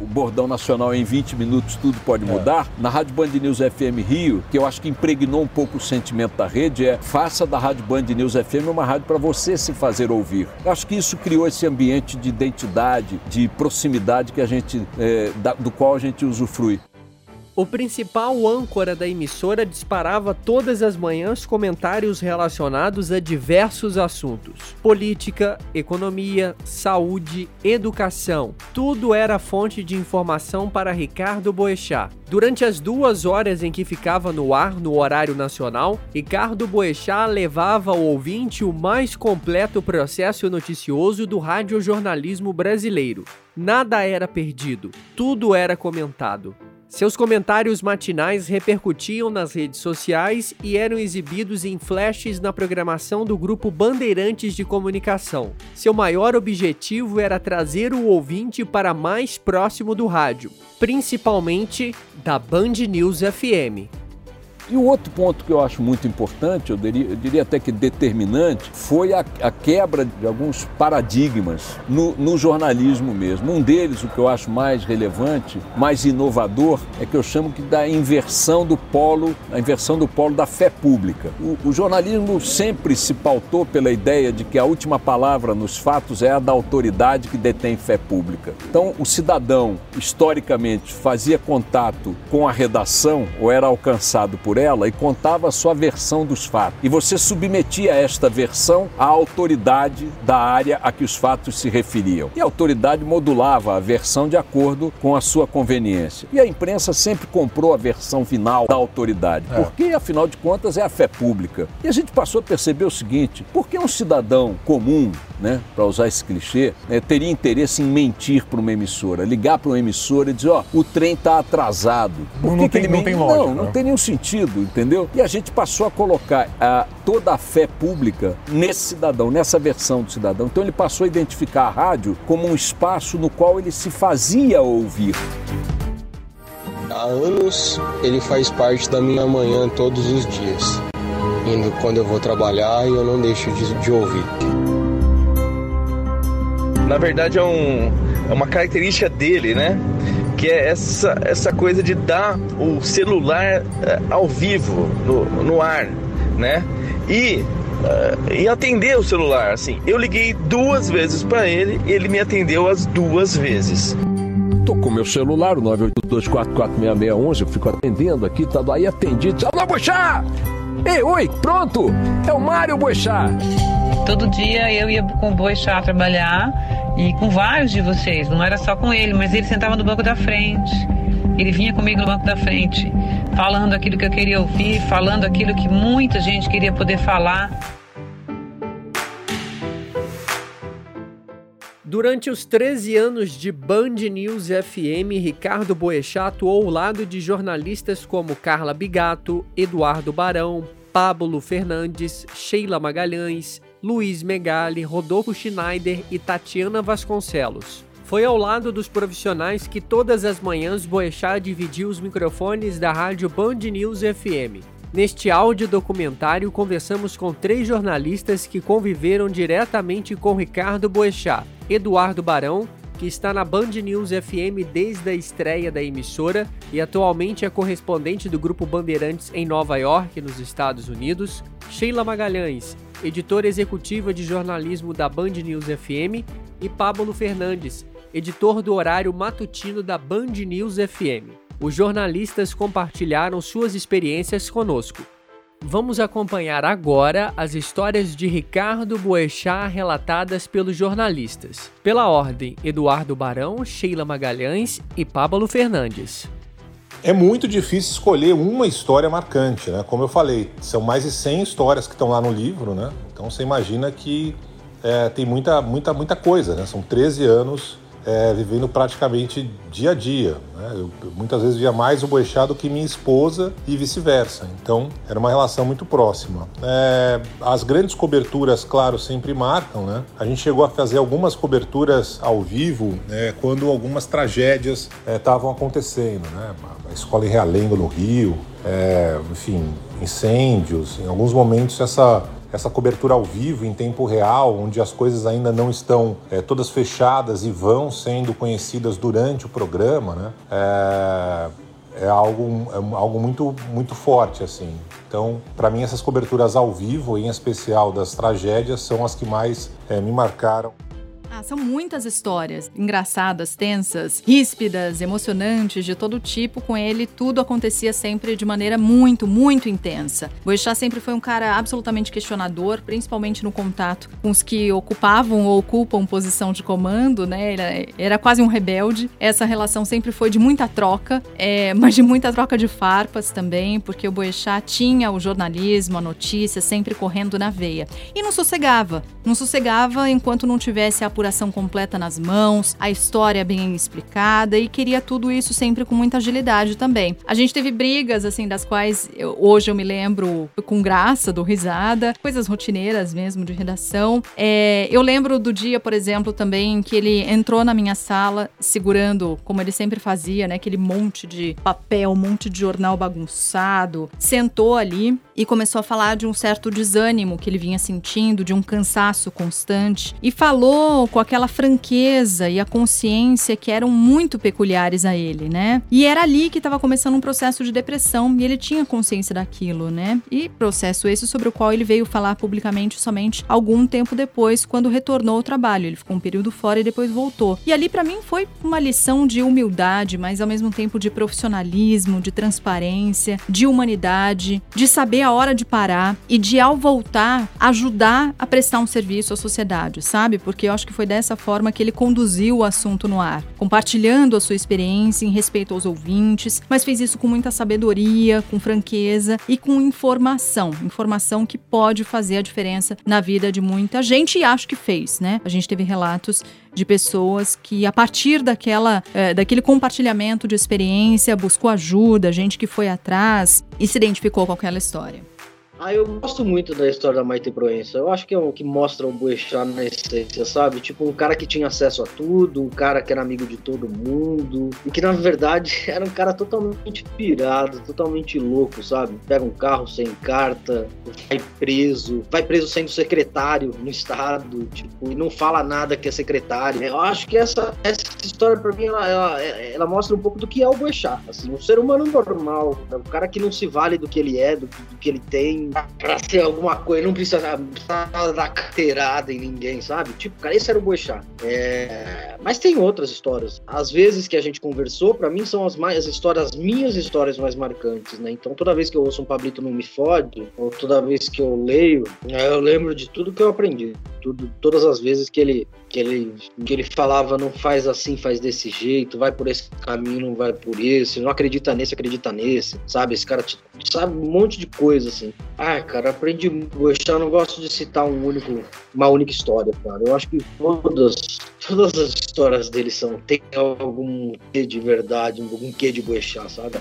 o Bordão Nacional em 20 minutos tudo pode é. mudar, na Rádio Band News FM Rio, que eu acho que impregnou um pouco o sentimento da rede, é faça da Rádio Band News FM uma rádio para você se fazer ouvir. Eu acho que isso criou esse ambiente de identidade, de proximidade que a gente, é, da, do qual a gente usufrui. O principal âncora da emissora disparava todas as manhãs comentários relacionados a diversos assuntos: política, economia, saúde, educação. Tudo era fonte de informação para Ricardo Boechat. Durante as duas horas em que ficava no ar no horário nacional, Ricardo Boechat levava ao ouvinte o mais completo processo noticioso do radiojornalismo brasileiro. Nada era perdido, tudo era comentado. Seus comentários matinais repercutiam nas redes sociais e eram exibidos em flashes na programação do grupo Bandeirantes de Comunicação. Seu maior objetivo era trazer o ouvinte para mais próximo do rádio, principalmente da Band News FM. E o outro ponto que eu acho muito importante, eu diria, eu diria até que determinante, foi a, a quebra de alguns paradigmas no, no, jornalismo mesmo. Um deles, o que eu acho mais relevante, mais inovador, é que eu chamo que da inversão do polo, a inversão do polo da fé pública. O, o jornalismo sempre se pautou pela ideia de que a última palavra nos fatos é a da autoridade que detém fé pública. Então, o cidadão, historicamente, fazia contato com a redação ou era alcançado por ela e contava a sua versão dos fatos. E você submetia esta versão à autoridade da área a que os fatos se referiam. E a autoridade modulava a versão de acordo com a sua conveniência. E a imprensa sempre comprou a versão final da autoridade, é. porque afinal de contas é a fé pública. E a gente passou a perceber o seguinte: por que um cidadão comum, né, para usar esse clichê, né, teria interesse em mentir para uma emissora, ligar para uma emissora e dizer, ó, oh, o trem está atrasado. Por não, que tem, que ele não tem lógica. Não, não né? tem nenhum sentido entendeu? E a gente passou a colocar a, toda a fé pública nesse cidadão, nessa versão do cidadão. Então ele passou a identificar a rádio como um espaço no qual ele se fazia ouvir. Há anos ele faz parte da minha manhã todos os dias. Indo quando eu vou trabalhar e eu não deixo de, de ouvir. Na verdade é, um, é uma característica dele, né? que é essa, essa coisa de dar o celular uh, ao vivo, no, no ar, né? E, uh, e atender o celular, assim. Eu liguei duas vezes para ele e ele me atendeu as duas vezes. Tô com meu celular, o 982446611, eu fico atendendo aqui, tá aí atendido. Alô, Boixá! Ei, oi, pronto! É o Mário Boixá! Todo dia eu ia com o Boixá trabalhar e com vários de vocês, não era só com ele, mas ele sentava no banco da frente. Ele vinha comigo no banco da frente, falando aquilo que eu queria ouvir, falando aquilo que muita gente queria poder falar. Durante os 13 anos de Band News FM, Ricardo Boechat atuou ao lado de jornalistas como Carla Bigato, Eduardo Barão, Pablo Fernandes, Sheila Magalhães, Luiz Megali, Rodolfo Schneider e Tatiana Vasconcelos. Foi ao lado dos profissionais que todas as manhãs Boechat dividiu os microfones da rádio Band News FM. Neste áudio documentário, conversamos com três jornalistas que conviveram diretamente com Ricardo Boechat, Eduardo Barão, que está na Band News FM desde a estreia da emissora e atualmente é correspondente do Grupo Bandeirantes em Nova York, nos Estados Unidos, Sheila Magalhães, editora executiva de jornalismo da Band News FM, e Pablo Fernandes, editor do horário matutino da Band News FM. Os jornalistas compartilharam suas experiências conosco. Vamos acompanhar agora as histórias de Ricardo Boechat relatadas pelos jornalistas. Pela ordem, Eduardo Barão, Sheila Magalhães e Pablo Fernandes. É muito difícil escolher uma história marcante, né? Como eu falei, são mais de 100 histórias que estão lá no livro, né? Então você imagina que é, tem muita, muita, muita coisa, né? São 13 anos é, vivendo praticamente dia a dia. Né? Eu, muitas vezes via mais o Boechat do que minha esposa e vice-versa. Então era uma relação muito próxima. É, as grandes coberturas, claro, sempre marcam. Né? A gente chegou a fazer algumas coberturas ao vivo né, quando algumas tragédias estavam é, acontecendo. Né? A escola em Realengo, no Rio, é, enfim, incêndios. Em alguns momentos essa essa cobertura ao vivo, em tempo real, onde as coisas ainda não estão é, todas fechadas e vão sendo conhecidas durante o programa, né? É, é algo, é algo muito, muito forte, assim. Então, para mim, essas coberturas ao vivo, em especial das tragédias, são as que mais é, me marcaram. Ah, são muitas histórias engraçadas, tensas, ríspidas, emocionantes, de todo tipo. Com ele, tudo acontecia sempre de maneira muito, muito intensa. Boechat sempre foi um cara absolutamente questionador, principalmente no contato com os que ocupavam ou ocupam posição de comando, né? Ele era quase um rebelde. Essa relação sempre foi de muita troca, é, mas de muita troca de farpas também, porque o Boechat tinha o jornalismo, a notícia sempre correndo na veia. E não sossegava. Não sossegava enquanto não tivesse a apuração completa nas mãos, a história bem explicada e queria tudo isso sempre com muita agilidade também. A gente teve brigas, assim, das quais eu, hoje eu me lembro com graça, do risada, coisas rotineiras mesmo de redação. É, eu lembro do dia, por exemplo, também que ele entrou na minha sala segurando, como ele sempre fazia, né, aquele monte de papel, um monte de jornal bagunçado, sentou ali e começou a falar de um certo desânimo que ele vinha sentindo, de um cansaço constante e falou com aquela franqueza e a consciência que eram muito peculiares a ele, né? E era ali que estava começando um processo de depressão e ele tinha consciência daquilo, né? E processo esse sobre o qual ele veio falar publicamente somente algum tempo depois, quando retornou ao trabalho. Ele ficou um período fora e depois voltou. E ali para mim foi uma lição de humildade, mas ao mesmo tempo de profissionalismo, de transparência, de humanidade, de saber a hora de parar e de ao voltar ajudar a prestar um serviço à sociedade, sabe? Porque eu acho que foi dessa forma que ele conduziu o assunto no ar, compartilhando a sua experiência em respeito aos ouvintes, mas fez isso com muita sabedoria, com franqueza e com informação. Informação que pode fazer a diferença na vida de muita gente e acho que fez, né? A gente teve relatos de pessoas que, a partir daquela, é, daquele compartilhamento de experiência, buscou ajuda, gente que foi atrás e se identificou com aquela história. Ah, eu gosto muito da história da Maite Proença. Eu acho que é o que mostra o Boechat na essência, sabe? Tipo, um cara que tinha acesso a tudo, um cara que era amigo de todo mundo, e que na verdade era um cara totalmente pirado, totalmente louco, sabe? Pega um carro sem carta, vai preso, vai preso sendo secretário no estado, tipo, e não fala nada que é secretário. Eu acho que essa, essa história, pra mim, ela, ela, ela mostra um pouco do que é o Boechat, assim, um ser humano normal, né? um cara que não se vale do que ele é, do, do que ele tem, pra ser alguma coisa, não precisa, precisa dar carteirada em ninguém, sabe? Tipo, cara, esse era o Boechat. É... Mas tem outras histórias. Às vezes que a gente conversou, para mim são as mais as histórias, as minhas histórias mais marcantes, né? Então toda vez que eu ouço um Pablito não me fode, ou toda vez que eu leio, eu lembro de tudo que eu aprendi. Tudo, todas as vezes que ele, que ele, que ele falava, não faz assim, faz desse jeito, vai por esse caminho, não vai por esse, não acredita nesse, acredita nesse, sabe? Esse cara sabe um monte de coisa, assim. Ah, cara, aprendi Eu não gosto de citar um único, uma única história, cara. Eu acho que todas, todas as histórias dele são, tem algum quê de verdade, algum quê de Boechat, sabe?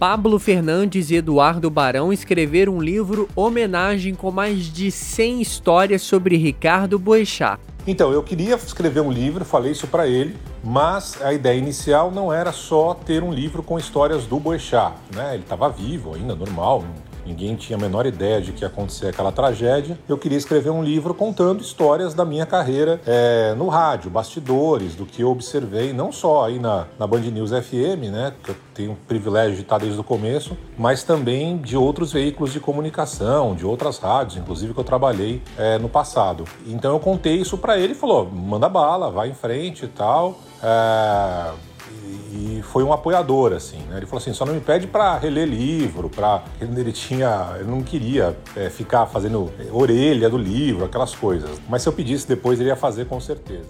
Pablo Fernandes e Eduardo Barão escreveram um livro homenagem com mais de 100 histórias sobre Ricardo Boechat. Então, eu queria escrever um livro, falei isso para ele, mas a ideia inicial não era só ter um livro com histórias do Boechat, né? Ele estava vivo ainda, normal, ninguém tinha a menor ideia de que ia acontecer aquela tragédia. Eu queria escrever um livro contando histórias da minha carreira é, no rádio, bastidores, do que eu observei, não só aí na, na Band News FM, né, que eu tenho o privilégio de estar desde o começo, mas também de outros veículos de comunicação, de outras rádios, inclusive que eu trabalhei é, no passado. Então eu contei isso para ele e falou: manda bala, vai em frente e tal. É, foi um apoiador, assim, né? Ele falou assim, só não me pede para reler livro, para ele tinha, ele não queria é, ficar fazendo orelha do livro, aquelas coisas. Mas se eu pedisse depois, ele ia fazer com certeza.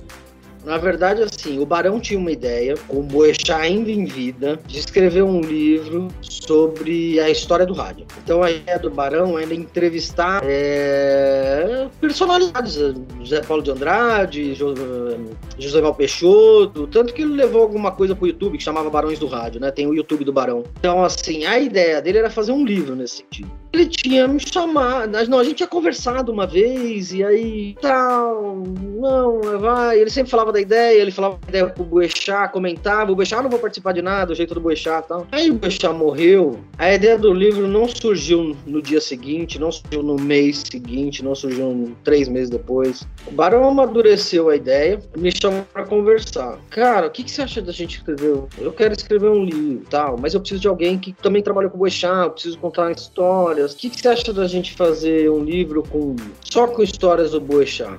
Na verdade, assim, o Barão tinha uma ideia, o Boechat ainda em vida, de escrever um livro sobre a história do rádio. Então a ideia do Barão era entrevistar é, personalidades, José Paulo de Andrade, José Val Peixoto, tanto que ele levou alguma coisa pro YouTube que chamava Barões do Rádio, né? Tem o YouTube do Barão. Então, assim, a ideia dele era fazer um livro nesse sentido. Ele tinha me chamado. Não, a gente tinha conversado uma vez, e aí tal, não, vai. Ele sempre falava da ideia, ele falava da ideia pro Boechat, comentava. O Boechat, ah, não vou participar de nada, o jeito do Boechat e tal. Aí o Boechat morreu, a ideia do livro não surgiu no dia seguinte, não surgiu no mês seguinte, não surgiu três meses depois. O Barão amadureceu a ideia, me chamou para conversar. Cara, o que, que você acha da gente escrever? Eu quero escrever um livro tal, mas eu preciso de alguém que também trabalha com o Boechat, eu preciso contar histórias. O que, que você acha da gente fazer um livro com só com histórias do Boechat?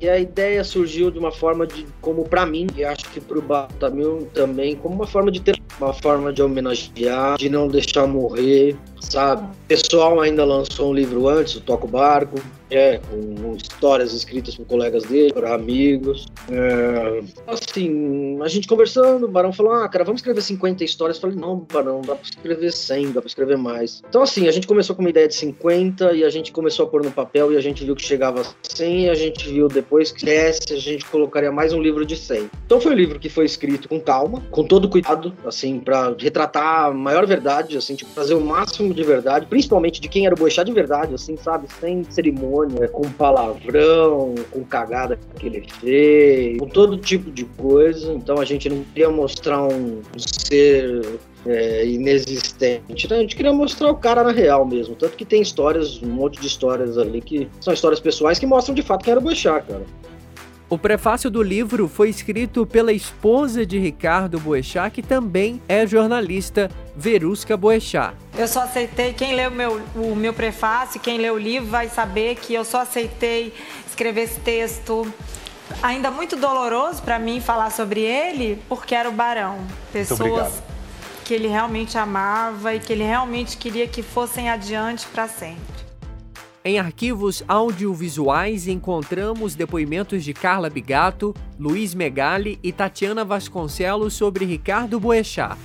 E a ideia surgiu de uma forma de, como para mim, e acho que pro Bartolomeu também, como uma forma de ter, uma forma de homenagear, de não deixar morrer, sabe? O pessoal ainda lançou um livro antes, o Toco Barco, é, com histórias escritas por colegas dele, por amigos. É, assim, a gente conversando, o Barão falou: Ah, cara, vamos escrever 50 histórias. Eu falei: Não, Barão, dá pra escrever 100, dá pra escrever mais. Então, assim, a gente começou com uma ideia de 50 e a gente começou a pôr no papel e a gente viu que chegava a 100 e a gente viu depois que se a gente colocaria mais um livro de 100. Então, foi um livro que foi escrito com calma, com todo cuidado, assim, para retratar a maior verdade, assim, tipo, trazer o máximo de verdade, principalmente de quem era o Boechat de verdade, assim, sabe? Sem cerimônia, com palavrão, com cagada que ele fez, com todo tipo de coisa. Então a gente não queria mostrar um ser é, inexistente. Né? A gente queria mostrar o cara na real mesmo. Tanto que tem histórias, um monte de histórias ali que são histórias pessoais que mostram de fato quem era o Boechat, cara. O prefácio do livro foi escrito pela esposa de Ricardo Boechat, que também é jornalista, Verusca Boechat. Eu só aceitei, quem lê o meu, o meu prefácio, quem lê o livro vai saber que eu só aceitei escrever esse texto ainda muito doloroso para mim falar sobre ele, porque era o Barão. Pessoas que ele realmente amava e que ele realmente queria que fossem adiante para sempre. Em arquivos audiovisuais encontramos depoimentos de Carla Bigato, Luiz Megali e Tatiana Vasconcelos sobre Ricardo Boechat.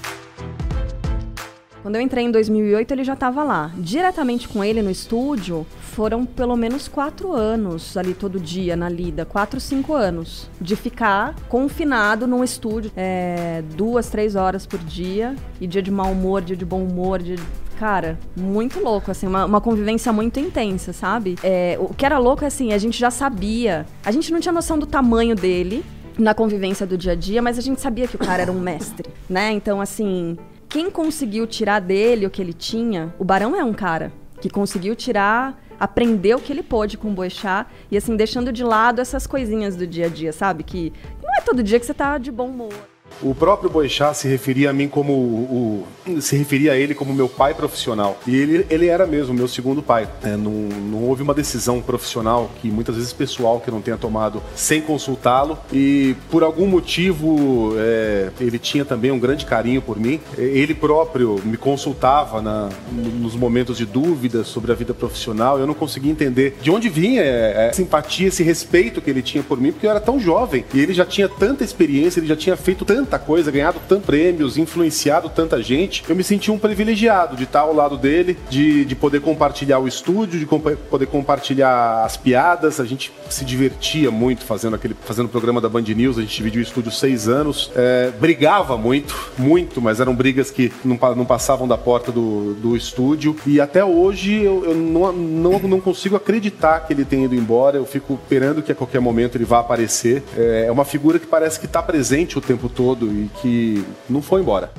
Quando eu entrei em 2008, ele já estava lá. Diretamente com ele no estúdio, foram pelo menos quatro anos ali todo dia na lida. Quatro, cinco anos. De ficar confinado num estúdio é, duas, três horas por dia. E dia de mau humor, dia de bom humor, dia de Cara, muito louco, assim, uma, uma convivência muito intensa, sabe? É, o que era louco é assim, a gente já sabia. A gente não tinha noção do tamanho dele na convivência do dia a dia, mas a gente sabia que o cara era um mestre, né? Então, assim, quem conseguiu tirar dele o que ele tinha, o Barão é um cara que conseguiu tirar aprender o que ele pôde com o Boechat e assim deixando de lado essas coisinhas do dia a dia, sabe? Que não é todo dia que você tá de bom humor. O próprio Boechat se referia a mim como o, o, se referia a ele como meu pai profissional. E ele, ele era mesmo meu segundo pai. É, não, não houve uma decisão profissional que muitas vezes pessoal que não tenha tomado sem consultá-lo. E por algum motivo é, ele tinha também um grande carinho por mim. Ele próprio me consultava na, nos momentos de dúvidas sobre a vida profissional. Eu não conseguia entender de onde vinha é, a simpatia, esse respeito que ele tinha por mim, porque eu era tão jovem e ele já tinha tanta experiência, ele já tinha feito tanto tanta coisa, ganhado tantos prêmios, influenciado tanta gente. Eu me senti um privilegiado de estar ao lado dele, de, de poder compartilhar o estúdio, de comp poder compartilhar as piadas. A gente se divertia muito fazendo aquele fazendo o programa da Band News. A gente dividiu o estúdio seis anos. É, brigava muito, muito, mas eram brigas que não, não passavam da porta do, do estúdio. E até hoje eu, eu não, não, não consigo acreditar que ele tenha ido embora. Eu fico esperando que a qualquer momento ele vá aparecer. É, é uma figura que parece que está presente o tempo todo todo e que não foi embora.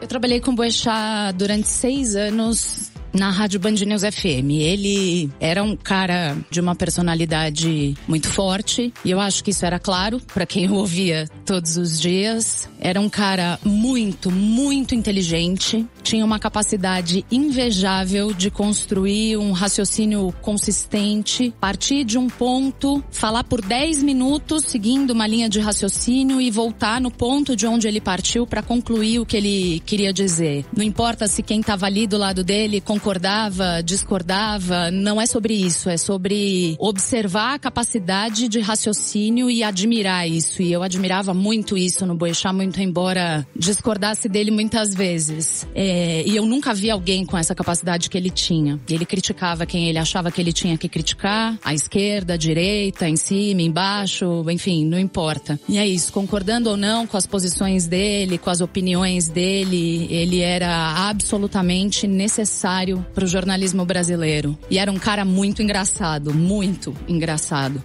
Eu trabalhei com Boechat durante seis anos na Rádio Band News FM. Ele era um cara de uma personalidade muito forte e eu acho que isso era claro para quem o ouvia todos os dias. Era um cara muito, muito inteligente, tinha uma capacidade invejável de construir um raciocínio consistente, partir de um ponto, falar por 10 minutos seguindo uma linha de raciocínio e voltar no ponto de onde ele partiu para concluir o que ele queria dizer. Não importa se quem estava ali do lado dele concordava, discordava, não é sobre isso, é sobre observar a capacidade de raciocínio e admirar isso. E eu admirava muito isso no Boechat, muito embora discordasse dele muitas vezes. É, e eu nunca vi alguém com essa capacidade que ele tinha. Ele criticava quem ele achava que ele tinha que criticar, a esquerda, a direita, em cima, embaixo, enfim, não importa. E é isso, concordando ou não com as posições dele, com as opiniões dele, ele era absolutamente necessário para o jornalismo brasileiro. E era um cara muito engraçado, muito engraçado.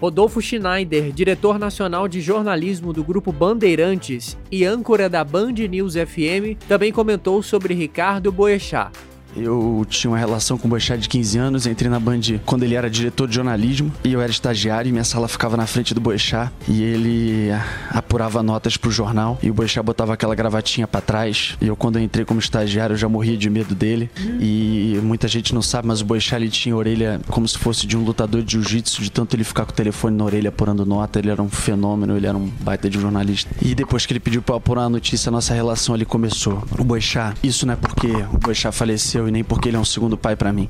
Rodolfo Schneider, diretor nacional de jornalismo do grupo Bandeirantes e âncora da Band News FM, também comentou sobre Ricardo Boechat. Eu tinha uma relação com o Boechat de 15 anos, entrei na Band quando ele era diretor de jornalismo e eu era estagiário e minha sala ficava na frente do Boechat e ele apurava notas pro jornal e o Boechat botava aquela gravatinha para trás e eu quando eu entrei como estagiário eu já morria de medo dele e muita gente não sabe, mas o Boechat ele tinha orelha como se fosse de um lutador de jiu-jitsu, de tanto ele ficar com o telefone na orelha apurando nota, ele era um fenômeno, ele era um baita de jornalista. E depois que ele pediu para apurar a notícia, a nossa relação ali começou. O Boechat, isso não é porque o Boechat faleceu e nem porque ele é um segundo pai para mim.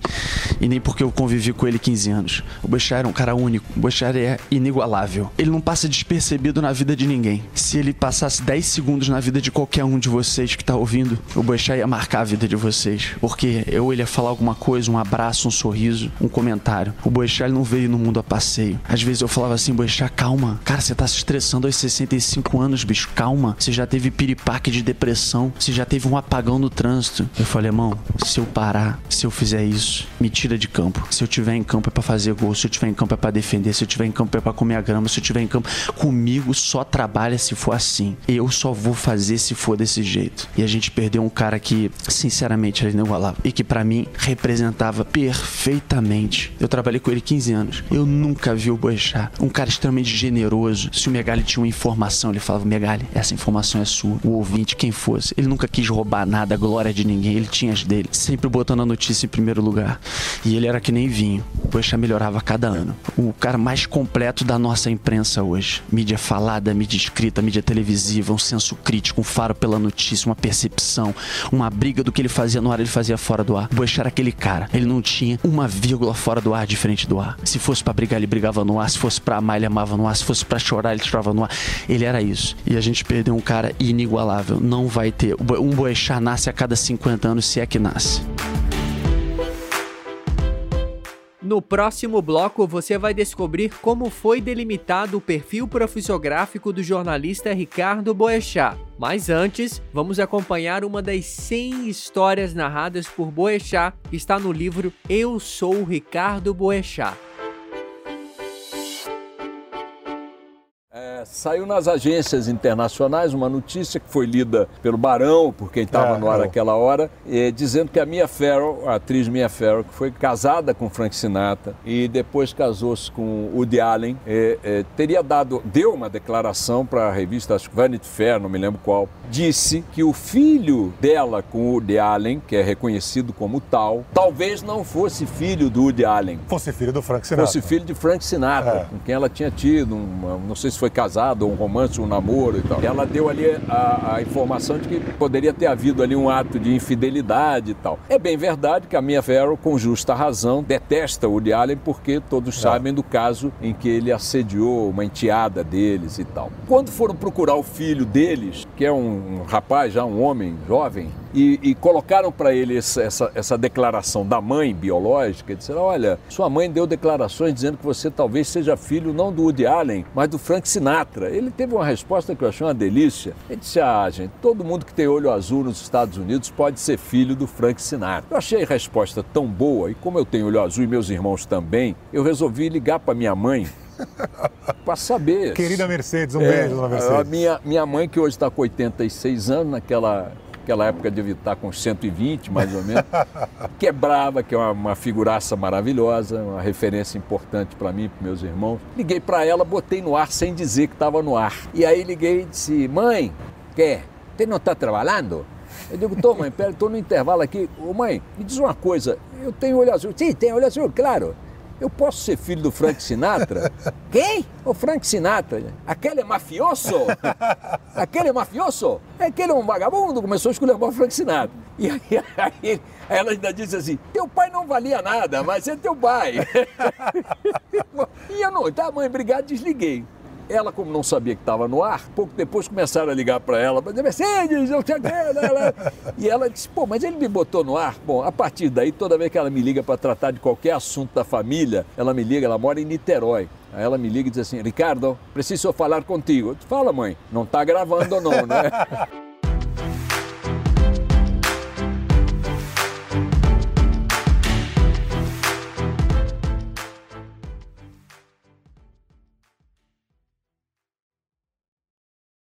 E nem porque eu convivi com ele 15 anos. O Boechat era um cara único. O Boechat é inigualável. Ele não passa despercebido na vida de ninguém. Se ele passasse 10 segundos na vida de qualquer um de vocês que tá ouvindo, o Boechat ia marcar a vida de vocês. Porque eu ele ia falar alguma coisa, um abraço, um sorriso, um comentário. O Boechat não veio no mundo a passeio. Às vezes eu falava assim, Boechat, calma. Cara, você tá se estressando aos 65 anos, bicho. Calma. Você já teve piripaque de depressão. Você já teve um apagão no trânsito. Eu falei, irmão, se eu parar, se eu fizer isso, me tira de campo. Se eu tiver em campo é para fazer gol, se eu tiver em campo é para defender, se eu tiver em campo é para comer a grama, se eu tiver em campo comigo só trabalha se for assim. Eu só vou fazer se for desse jeito. E a gente perdeu um cara que, sinceramente, era inigualável e que para mim representava perfeitamente. Eu trabalhei com ele 15 anos. Eu nunca vi o Boechat, um cara extremamente generoso. Se o Megali tinha uma informação, ele falava: "Megali, essa informação é sua". O ouvinte, quem fosse, ele nunca quis roubar nada, a glória de ninguém, ele tinha as dele. Sempre botando a notícia em primeiro lugar. E ele era que nem vinho. Boechat melhorava cada ano. O cara mais completo da nossa imprensa hoje. Mídia falada, mídia escrita, mídia televisiva, um senso crítico, um faro pela notícia, uma percepção, uma briga do que ele fazia no ar, ele fazia fora do ar. Boechat era aquele cara. Ele não tinha uma vírgula fora do ar diferente do ar. Se fosse para brigar, ele brigava no ar. Se fosse para amar, ele amava no ar. Se fosse para chorar, ele chorava no ar. Ele era isso. E a gente perdeu um cara inigualável. Não vai ter. Um Boechat nasce a cada 50 anos, se é que nasce. No próximo bloco, você vai descobrir como foi delimitado o perfil profissionográfico do jornalista Ricardo Boechat. Mas antes, vamos acompanhar uma das 100 histórias narradas por Boechat, que está no livro Eu Sou Ricardo Boechat. Saiu nas agências internacionais uma notícia que foi lida pelo Barão, por quem estava é, no ar naquela hora, dizendo que a Mia Farrow, a atriz Mia Farrow, que foi casada com Frank Sinatra e depois casou-se com Woody Allen, teria dado, deu uma declaração para a revista, acho que Vanity Fair, não me lembro qual, disse que o filho dela com o Woody Allen, que é reconhecido como tal, talvez não fosse filho do Woody Allen. Fosse filho do Frank Sinatra. Fosse filho de Frank Sinatra, é. com quem ela tinha tido, uma, não sei se foi casado, um romance, um namoro e tal. Ela deu ali a, a, informação de que poderia ter havido ali um ato de infidelidade e tal. É bem verdade que a Mia Farrow, com justa razão, detesta o Woody Allen porque todos é. sabem do caso em que ele assediou uma enteada deles e tal. Quando foram procurar o filho deles, que é um um rapaz, já um homem jovem, e, e colocaram para ele essa, essa, essa, declaração da mãe biológica, disseram, olha, sua mãe deu declarações dizendo que você talvez seja filho não do Woody Allen, mas do Frank Sinatra. Ele teve uma resposta que eu achei uma delícia. Ele disse, ah, gente, todo mundo que tem olho azul nos Estados Unidos pode ser filho do Frank Sinatra. Eu achei a resposta tão boa, e como eu tenho olho azul e meus irmãos também, eu resolvi ligar para minha mãe para saber. Querida Mercedes, um é, beijo, dona Mercedes. A minha, minha mãe, que hoje está com 86 anos, naquela aquela época devia estar com 120 mais ou menos, que é que é uma, uma figuraça maravilhosa, uma referência importante para mim, para meus irmãos. Liguei para ela, botei no ar sem dizer que estava no ar. E aí liguei e disse: Mãe, quer? Você não está trabalhando? Eu digo, tô mãe, pera, estou no intervalo aqui. Ô mãe, me diz uma coisa, eu tenho olho azul. Sim, tem olho azul, claro. Eu posso ser filho do Frank Sinatra? Quem? O Frank Sinatra. Aquele é mafioso? Aquele é mafioso? Aquele é um vagabundo? Começou a escolher o Frank Sinatra. E aí, aí, aí, ela ainda disse assim: teu pai não valia nada, mas é teu pai. e eu não, tá, mãe, obrigado, desliguei. Ela, como não sabia que estava no ar, pouco depois começaram a ligar para ela, para dizer, Mercedes, eu te. E ela disse, pô, mas ele me botou no ar. Bom, a partir daí, toda vez que ela me liga para tratar de qualquer assunto da família, ela me liga, ela mora em Niterói. Aí ela me liga e diz assim, Ricardo, preciso falar contigo. Eu disse, Fala, mãe, não está gravando não, né?